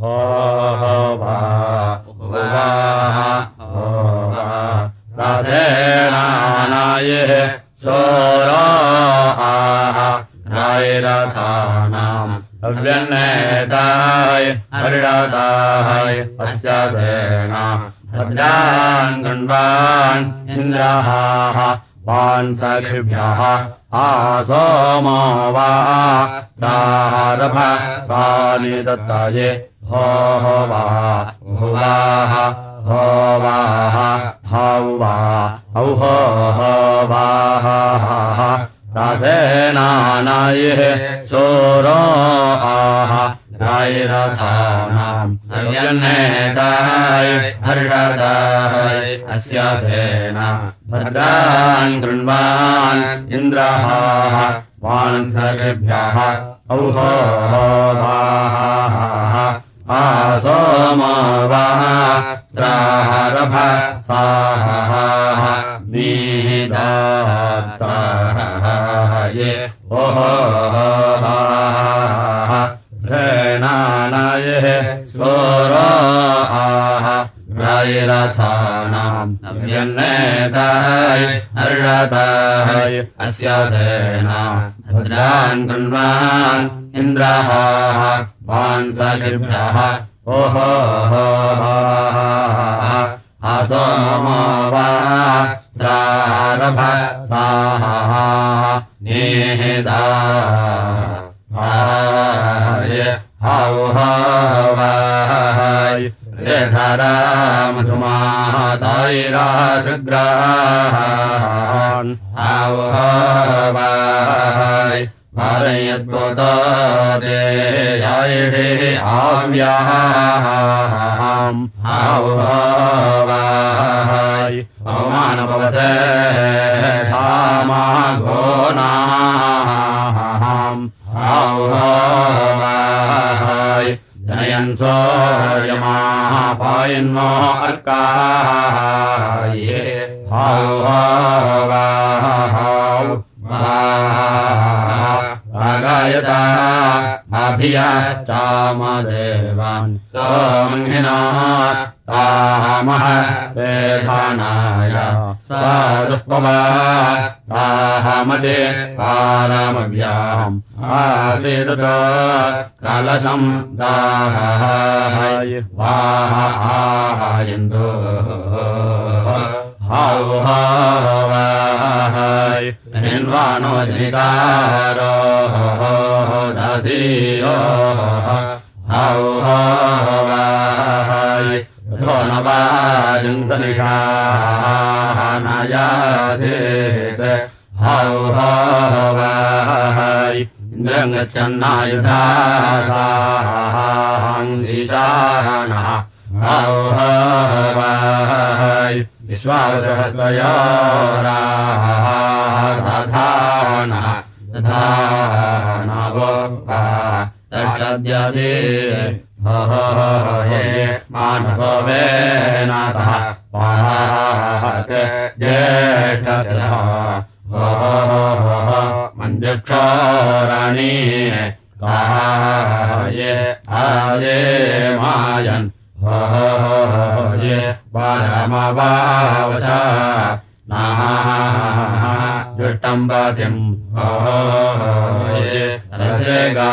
हो रायरथानाम् अव्यन्नेताय हर्षताय अस्य सेना भद्रान् कृण्वान् इन्द्रहाः वान्सगिभ्यः ओहो असोमो वा त्रारभ साः निहिता हौ हाय यधरामधुमातैराशुग्रान् हौ हाय पारयद्वत देयायिषे आव्याम् हौ हाय अवमानभवते धामा घोनाम् सोयमाः पायन्नो अर्काये भागायता अभिया चामदेवान् सोमङ्गिना तामः वेधानाय पारमव्याम् आसीदत कलशम् दाहाय वाह आयन्दो हौ हाय हिन्वानो जिकारो दसीयो हौ हाय नवाजुंसनिषानायासेत हौ। इन्द्रम् गच्छन्नायुधा साङ्गिशानः हौ हाय विश्वासहस्वयोराधानः तथा नवो तर्षद्यदे हे मानसो वेनाथः पाहत् ज्येष्ठस्य मञ्जुक्षोराणी काये आये मायन् ये परमवावचा नाः दुष्टम् पतिम् ये रसे गा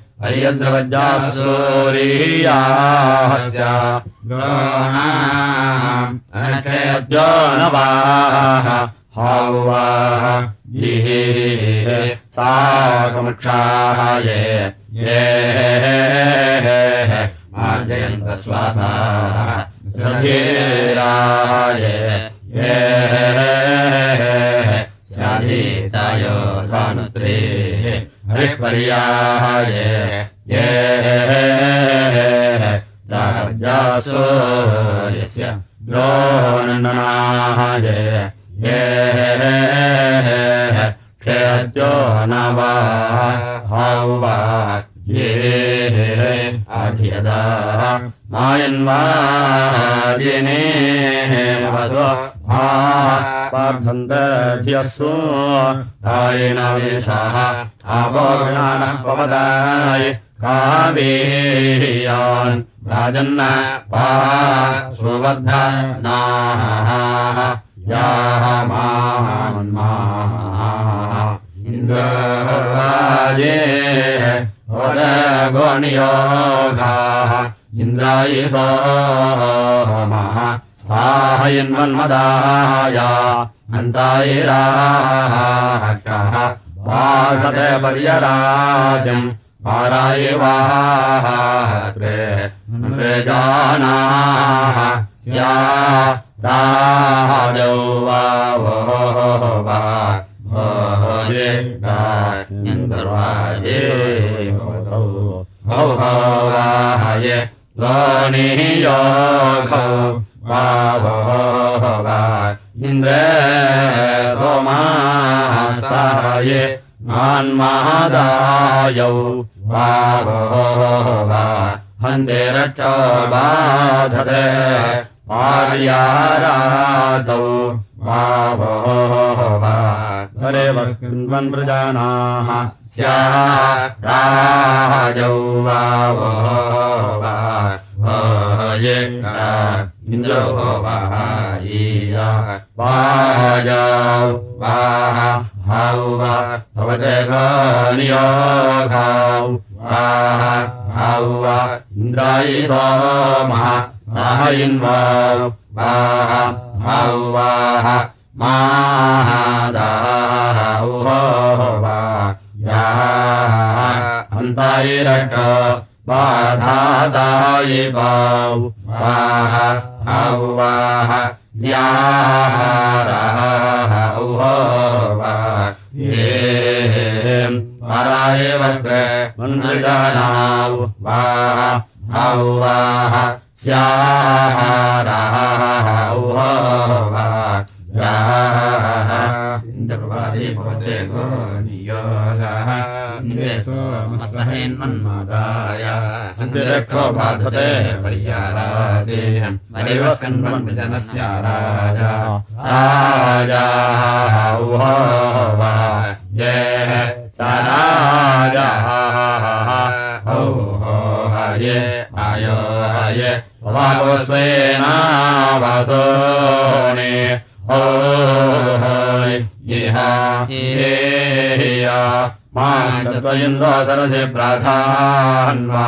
हरियन्द्रवज्जासूरीयास्य अनक्षयद्यो न वाः हौ वाः साकमुक्षाय ये मार्जयन्तश्वासाधीराय ये स्याधीतायो धानुत्रे हरिपर्याय ये राजासूर्यस्य द्रोणनाय ये क्षेत्यो न वा हौवा ये अधियदा मायन्वादिने वसो पार्थन्तध्यस्सु आयेन आवोगणानः पवदाय कावेयान् राजन्न पा सुबद्धनाः याः मान्माः इन्द्रराजे वदगोणियोगाः इन्द्रायि सोमः स्वाहयन्मन्मदाय अन्तायिराकः वासते पर्यराजम् पारायवास्त्रे जानाः या राजौ वा वो वा भोजे इन्दर्वाये भौ भावाय लोनियोगौ वा वो वा इन्द्रे सोमासाये मान्मादायौ वा वा हन्ते रक्षो बाधते पार्यारादौ वा हरे वस्कृन्वन् प्रजानाः स्याराजौ। वा वा ये इन्द्रो वा ईया वाजौ वा हौ वा भवते नियोगौ वा इन्द्रायि सोमः साहयिन्वाौ वा हौ वाः याः अन्तायिरक बाधादायि वाौ वाः हौ वाः याहौ वा ये पराय वक्र मन्दिराणाौ वा इन्द्रवादि भवते गो नियोगः। इन्द्रेषोमस्महेन्मन्मादाय इन्द्रक्षो बाधते पर्यारादे हरिव सन्मन्विजनस्याराजा राजाः वा ये सराजाः हो हो हये आयो हये वागोस्वेनावासोने हो हय इहा इहेया मान्द्वयन्द्वासरसे प्राधान्वा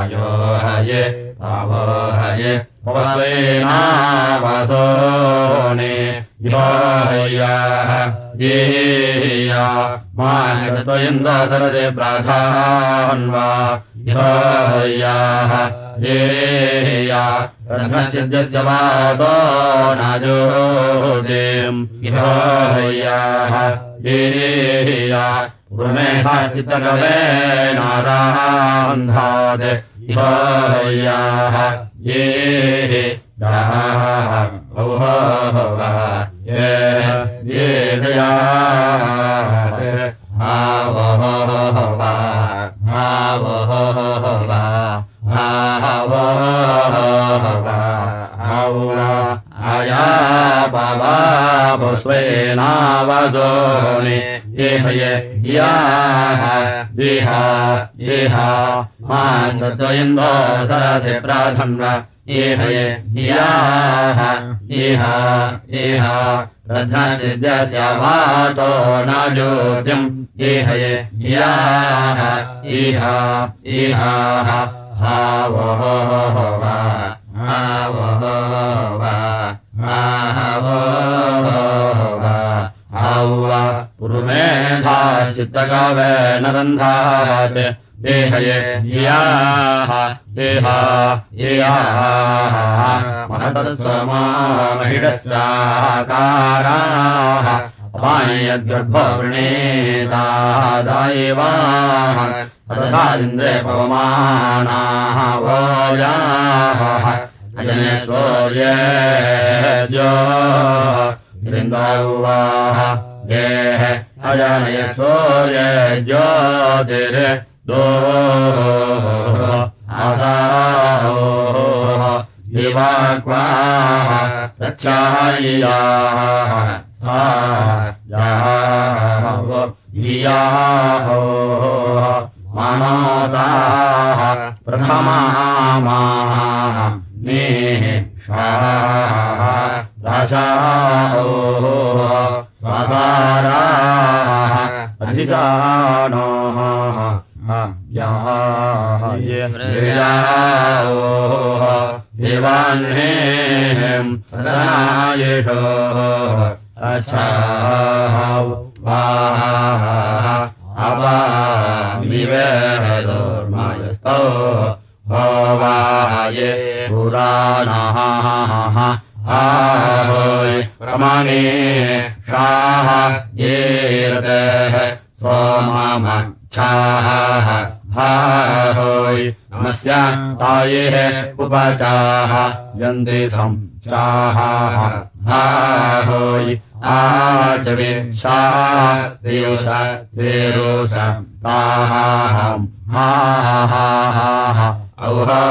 आयो हये आवो हये पवस्वेनावसोने योयाः येया मायत्वयन्दसरदे प्राधान्वा योयाः येया रथश्चिद्यस्य वादो नाजोदेम् योयाः येया उर्मेहाश्चित्तकवे नारान्धात् इहायाः ये याः औहा ये ये दयाः आवह वा आवह वा आवह वा औरा आया बाबा स्वेनावदोनि ये हये इह इह मा च इन्दो सरसि प्राधन्व इह इयाः इह। इह वातो न ज्योतिम्। इहाः हावः वा वा पुरुमेधा चित्तगावे नरन्धात् देहये याः देहा येयाः महतत्समामहिडश्चाकाराः यद्गर्भवृणेतादायवाः तथादिन्द्रे पवमानाः वोजाः अजने सूर्ये ज्योतिरिन्द्वाः देह अजनय सूर्य ज्योतिर् दो दिवाक्वाः रक्षायाः सा याः धियाः मनोदाः प्रथमामाः मे दशाः स्वसाराः अधिशानोः याः देवाह्नेम् अच्छाः वाः अवामिवेदोर्मयस्तौ भवाये पुराणः आहोय प्रमाणे शाः येरतः सोममच्छाः हाहोय। नमस्य तायेः उपचाः। यन्ते सं चाः हाहोय। आचवे सा देवस देरोष ताहाहम् हा हा हा हा औहा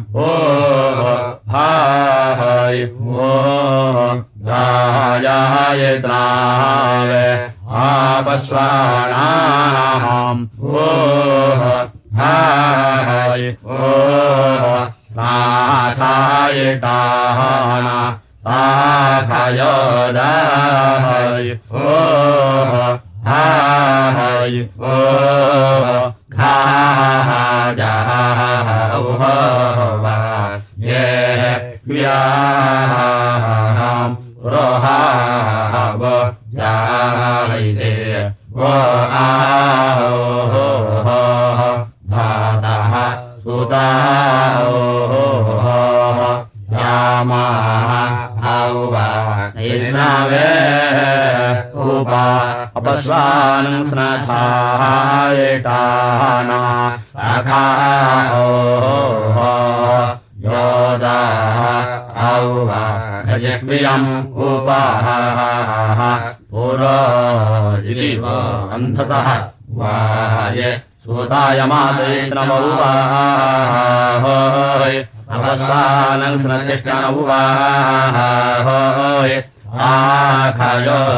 ओ हाय ओ गायायत्रावे आपस्वाणाम् ओ हाय ओ सायताः साखयोदाय स्नचिष्टनौवाहोय आखयोदय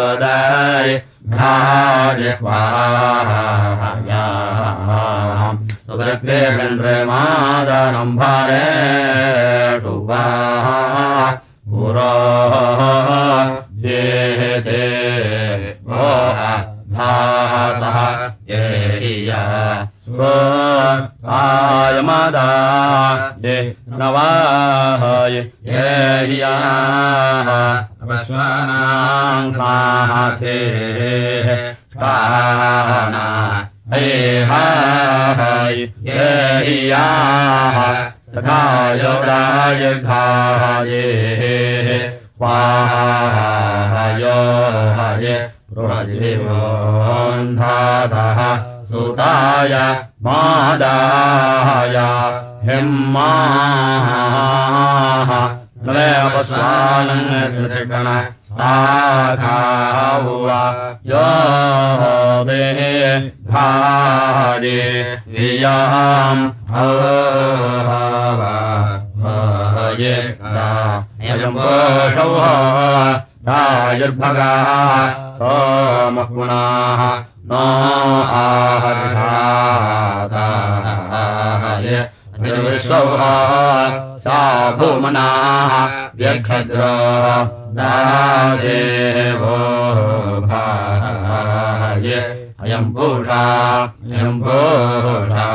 अयम् पूषा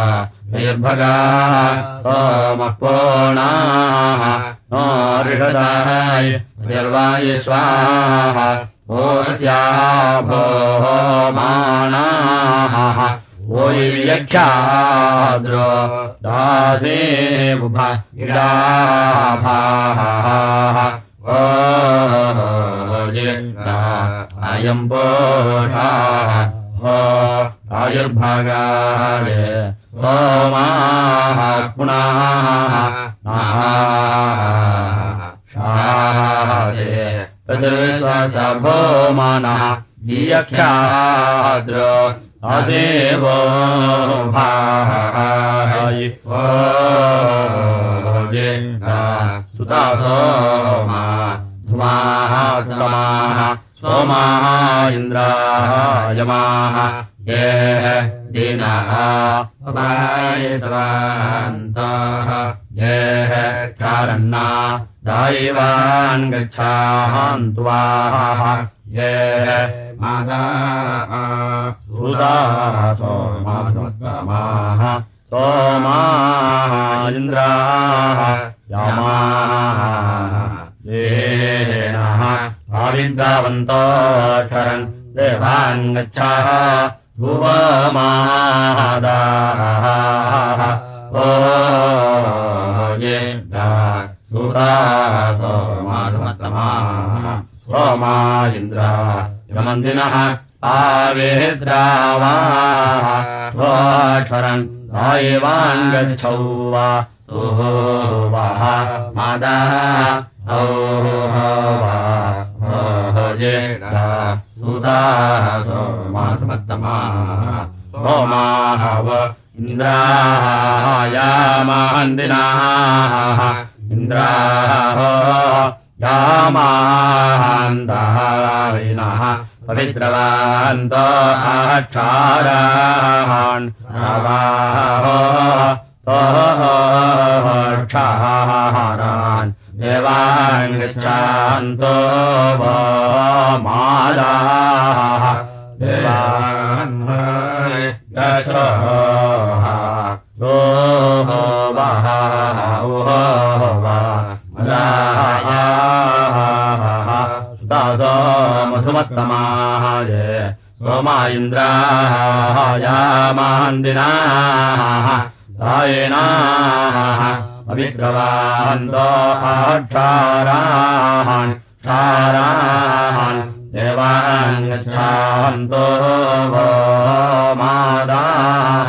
निर्भगाः सोमपोणाः नो ऋषदाय निर्वाय स्वाहा ओस्याभो माणाः ओय्यख्याद्रो दासे बुभ इडाभाः ओ अयम् पोषाः हो आयुर्भागाय सोमाः पुनाः शाहे पितृविश्वासभो मनः दीयख्याद्र असेवो भाय ओ सुता सोमा धुमाः समाः सोमाः इन्द्रायमाः ये दिनः अपायितवान्तः ये कारन्ना ये मादा सुदा सोमाः सोमाः इन्द्राः आविद्रावन्तोऽक्षरन् देवान् गच्छाः। भुवमादाः। ओ ये सुता सोमाधुमत्तमाः सोमा इन्द्रा यमन्दिनः आवेद्रावाः। त्वाक्षरन् आयवान् गच्छौ वा। सोः मादाः ओ ये सुताः सोमाधुमत्तमाः सोमाः व इन्द्रायामान्दिनाः इन्द्राः यामान्दारिणः पवित्रवान्त अक्षारान् क्षारान् देवान् गच्छान्तो वा मादाः। देवान् गच्छ रोह वः सुदासो मधुमत्तमाः ये सोमा इन्द्रायामान्दिनाः सायेनाः पवित्रवान्तो अक्षारान् क्षारान् देवान् गच्छान्तो वो मादाः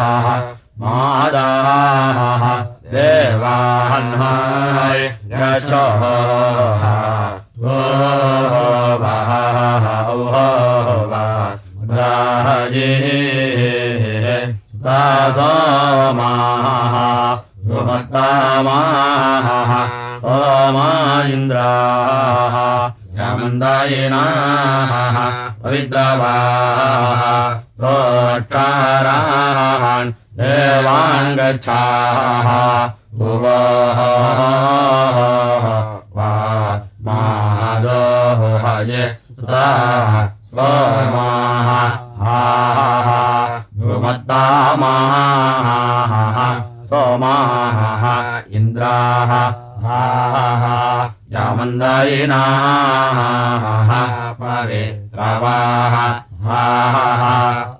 सोमाः हाः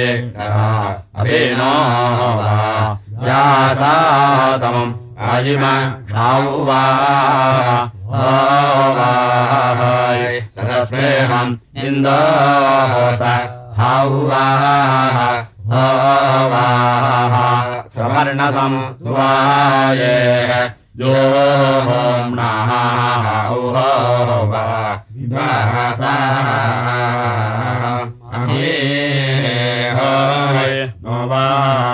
यज्ञः अभिनाः वा यासातमम् आजिम क्षाउवाय सदस्मेहम् इन्दोस हाउवाः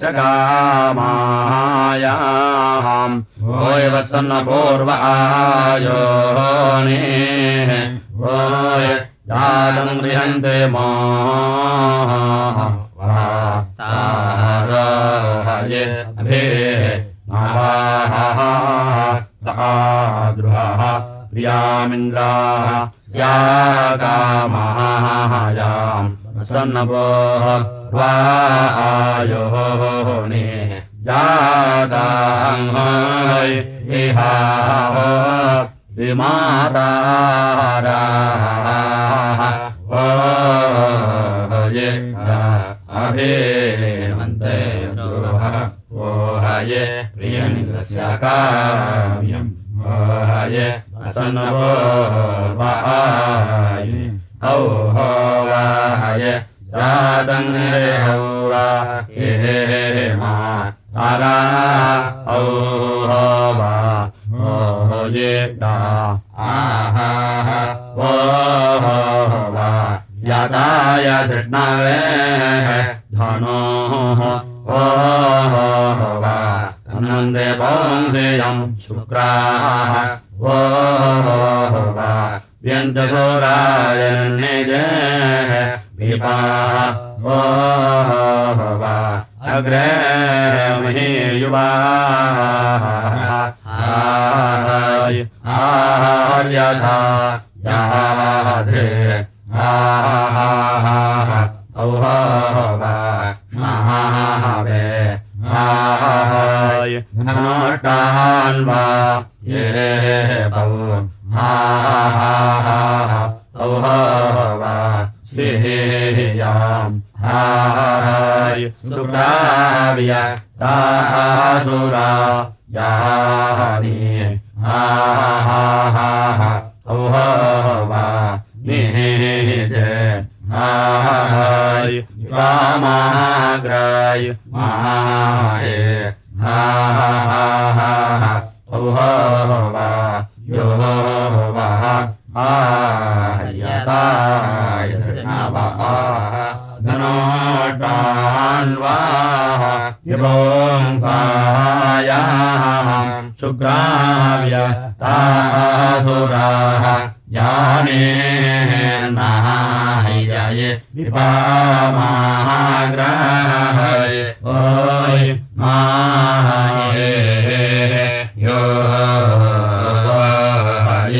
चकार यधा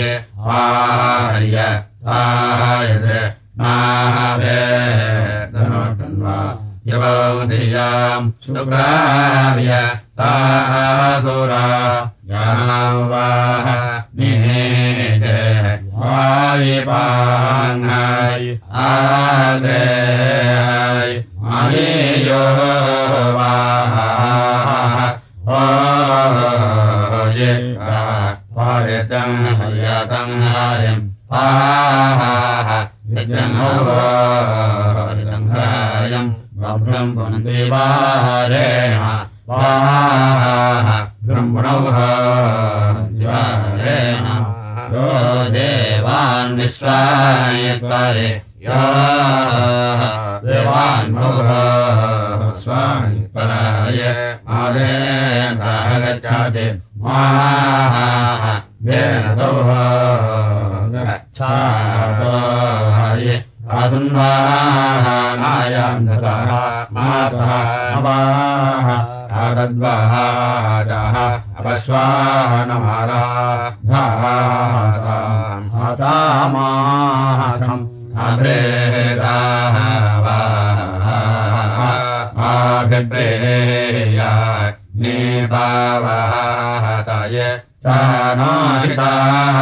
आहार्य आहन्वा शुभ्रा देवाः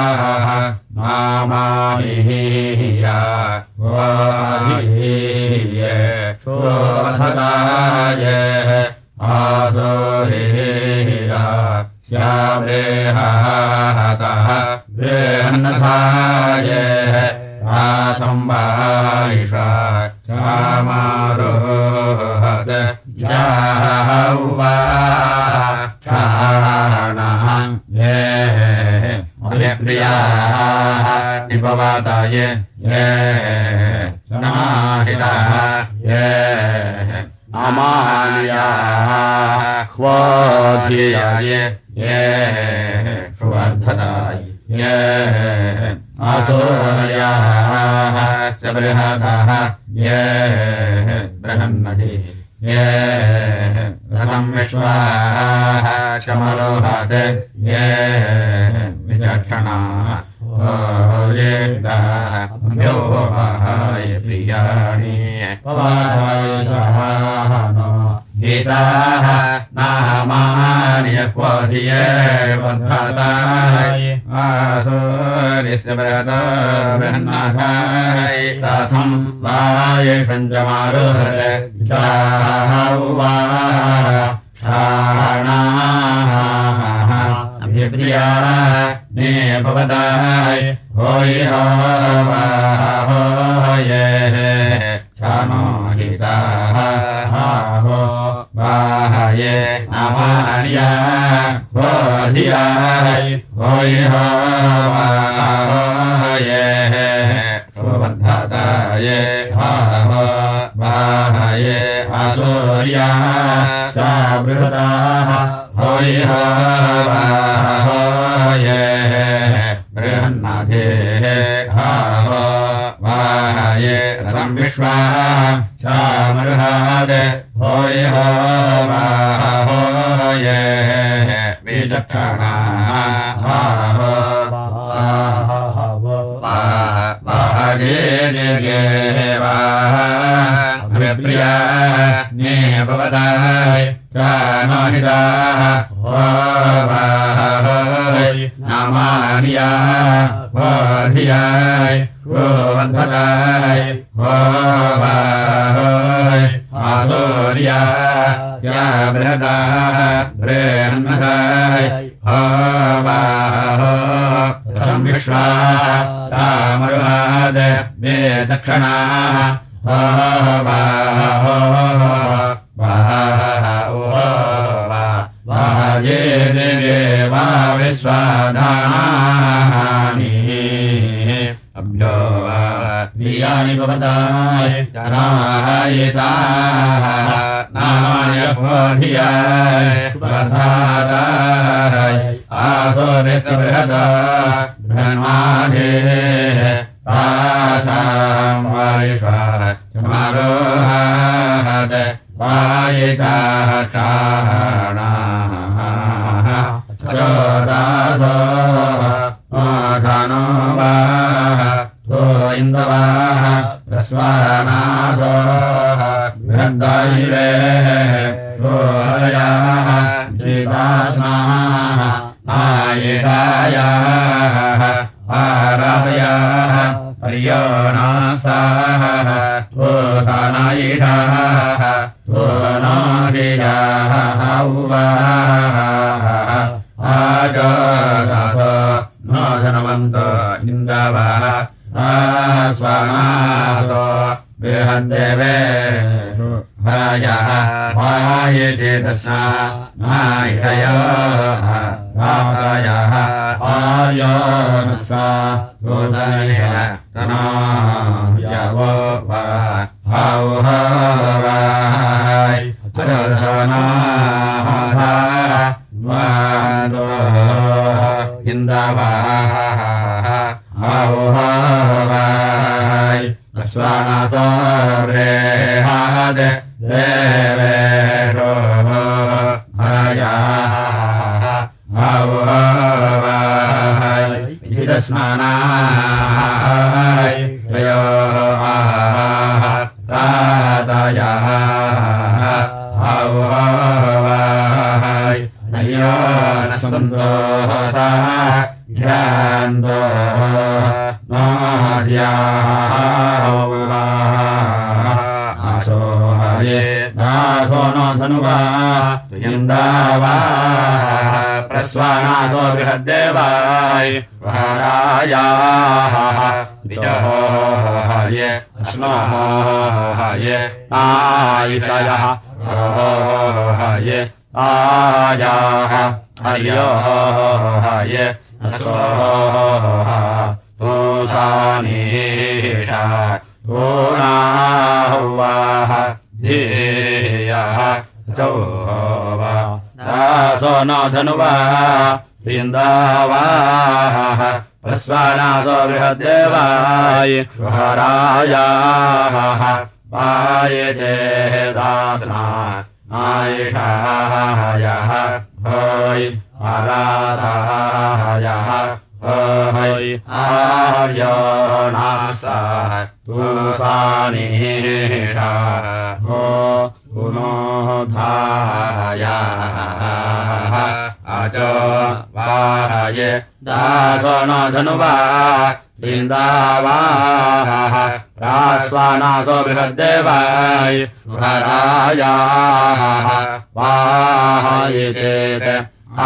मानि अयसूरितम् वाय सञ्चमारोह स्वाहौ वाणा अभिप्रिया ने भवताय होय हवाहा हो हे समो ये अमान्या वो धियाय वो ये सुबन्धताये भाव भाये असोर्या सा बृहदाः होयिह वाहोये बृहन्नाथे विश्वा सा मृहाद होयिह प्रिया ने भवदाय चानोहिताः नामानिया धियाय वन्धदाय आसोर्या या बृहदा बृहन्मदाय संविश्वा तामरुहाद मे दक्षिणा। ये देवे वा विश्वाधानानि अभ्यो प्रियाणि भवताय जनायिताः नायभोधियाय प्रधाराय आसोरितबृहदा ब्रह्माधे तासां वायुषा समारोहाद वायिचाः न धनवन्त इन्दवः स्वानासो बृहद्देवे हरयः वायते दशा नायः रामयः आर्यसा गोदनयः नार्यासोहये दासो नो धनुवा यन्दावा प्रस्वानासो बृहद्देवाय वरायाः विजहोहये अश्नोहये आयिषयः होहये आयाः असोः पूषानीषा दासो न धनुवा वृन्दावाः प्रस्वानासो बृहद्देवाय हरायाः पायते दासना आयिषायः होय् आराधायः होय् आर्यो पुनोधायाः अचो वाय दासो न धनुवा वृन्दावाः प्रास्वानासो बृहद्देवाय चेत्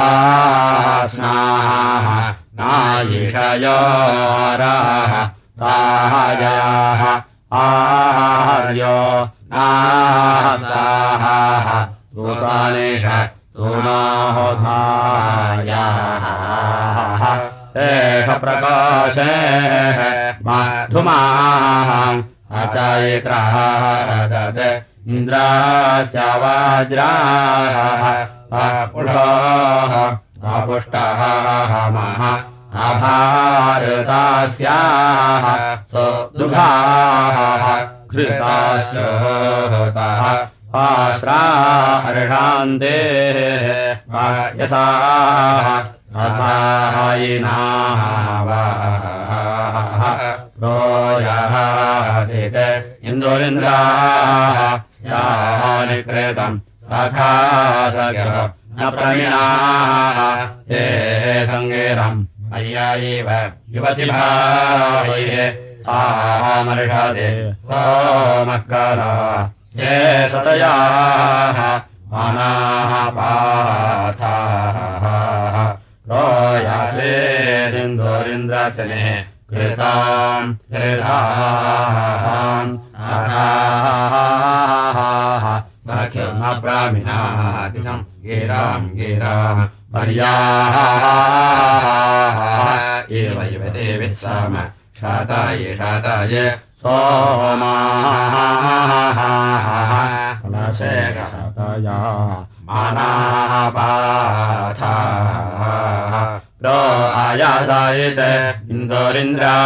आस्नाः नायिषयोराः तायाः आर्यो नासाः दोसानेष दोनाहोधायाः एष प्रकाशे माधुमाम् अचैत्रारदत् इन्द्रास्यावाज्राः पुषाः वाज्राः पुषाः अपुष्टः मः अभारतास्याः सुदुघाः कृताश्चोताः आश्रा अर्षान्ते यसा रोयासीत् इन्दोरिन्द्राः यानिकृतम् सखासगः प्रवीणाः ते सङ्गेरम्। अय्यायैव युवतिभावैः सामर्षदे सोमकरा। ये सतयाः। मानाः पाथाः। रोयासेदिन्दोरिन्द्रसने कृताम् कृताम् सख्यमप्रामिनातिशम् गिराम् गिराम् पर्याः एव इव देवि सम। शाताय शाताय। सोमाशेकशाताया मानाः पाथाः। रो आयासायित इन्दोरिन्द्रा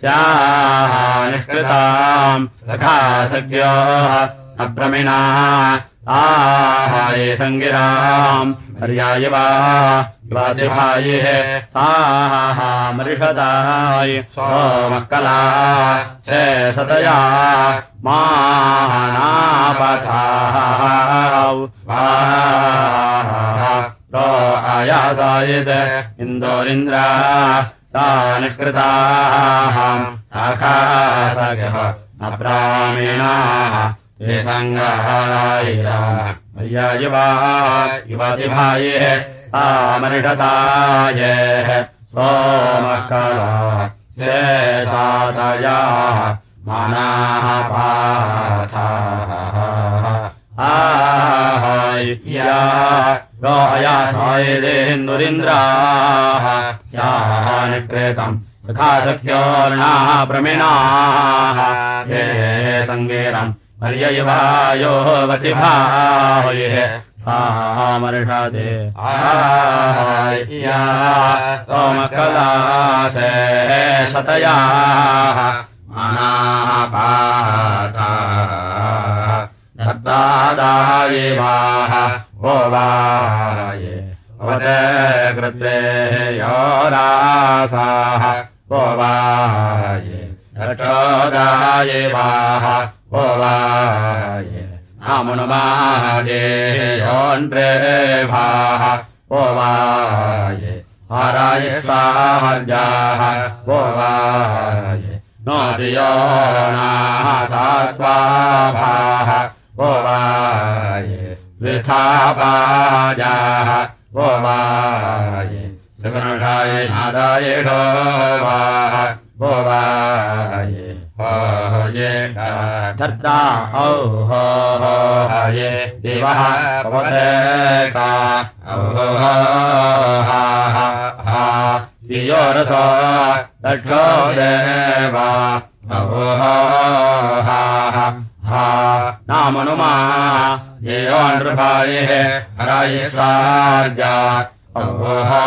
स्याः निष्कृताम् सखा सख्योः अभ्रमिणाः आहाये सङ्गिराम् पर्यायवा युवादिभायिः साः मृषदाय सोमकला से सतया मानापथाः आयासायित् इन्दोरिन्द्रा सा निष्कृताः शाखासगः अब्राह्मीणाः ते सङ्गायिरा युवा युवतिभायेः सामर्षतायेः सोमकला से सातयाः मानाः पाथाः आहाया रोया सायदेन्दुरिन्द्राः स्याः निकृतम् सुखा सख्योर्णाः प्रमिणाः। ये सङ्गेरम् पर्ययवायो वतिभायः सामर्षदे आया सोमकलासे शतयाः अनापाथाः दत्तादायिवाः वो वाये वदे कृते योरासाः वो वाये रक्षोदायिवाः वो वाये नामुनुमागे योन्त्रेभाः वो वाये हाराय सामर्जाः वो वाये नोदियोणाः सात्वाभाः वो वाये वृथापाजाः वो वाये सुगनुषाय नादाय शोभाः वो वाये ये धर्ता औ हो हो ये दिवः पवदेका औ हो हा हा हा दियोरसो दक्षो देवा औ हो हा हा हा नामनुमा येयो नृभायः हराय सार्जा औ हो हा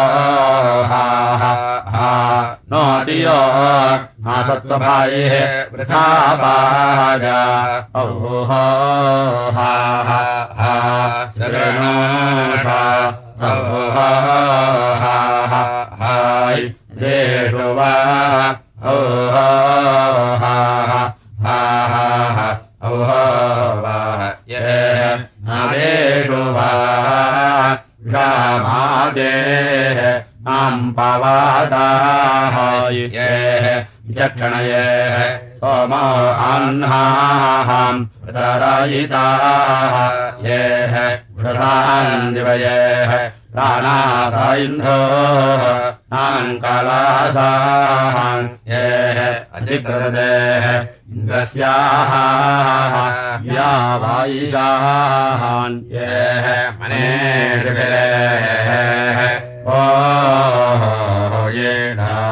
हा हा नो दियो सत्त्वभायः पाजा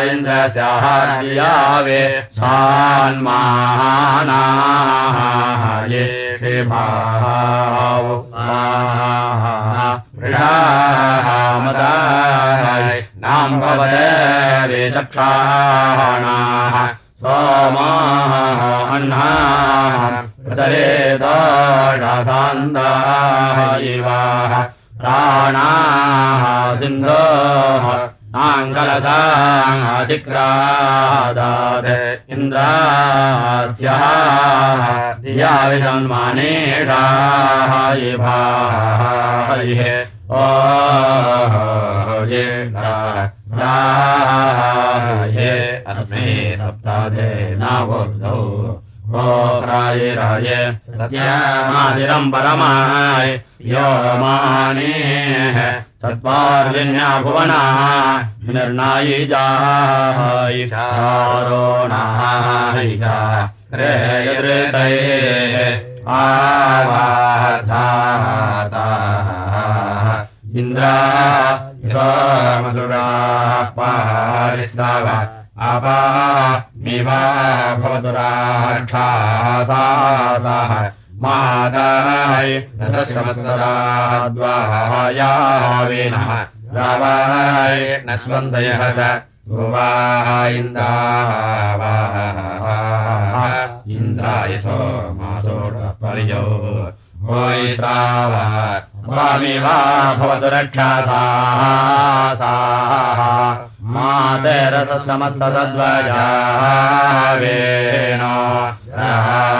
ऐन्द्रस्यावे सान्माना ये शिभाव नाम भवते विचक्षाणाः सोमाः अह्नाः प्रतरेदाशान्ताः इवाः प्राणाः सिन्धोः नाङ्गलसाङ्गचिक्रादात् इन्द्रास्याः दिया विषन्मानेषाः इभाः हरिः ओ ये ये अस्मै सप्तादे नावोर्धौ ओ राये राये परमाय यो रमाणेः तत्पार्विन्या भुवना निर्णायि रेयदृतये आवाधाताः इन्द्रा मधुरापारिस्ताव आपा मिवा भवतु राक्षासाः मादाय दशश्रमत्सराद्वायाविनः रावाय न स्वन्दयः स भुवाः इन्दावाः इन्द्राय सोमासोषपर्यो वैश्राव स्वामिवा भवतु रक्षासाः मातेरसमत्सद्वयावेन रे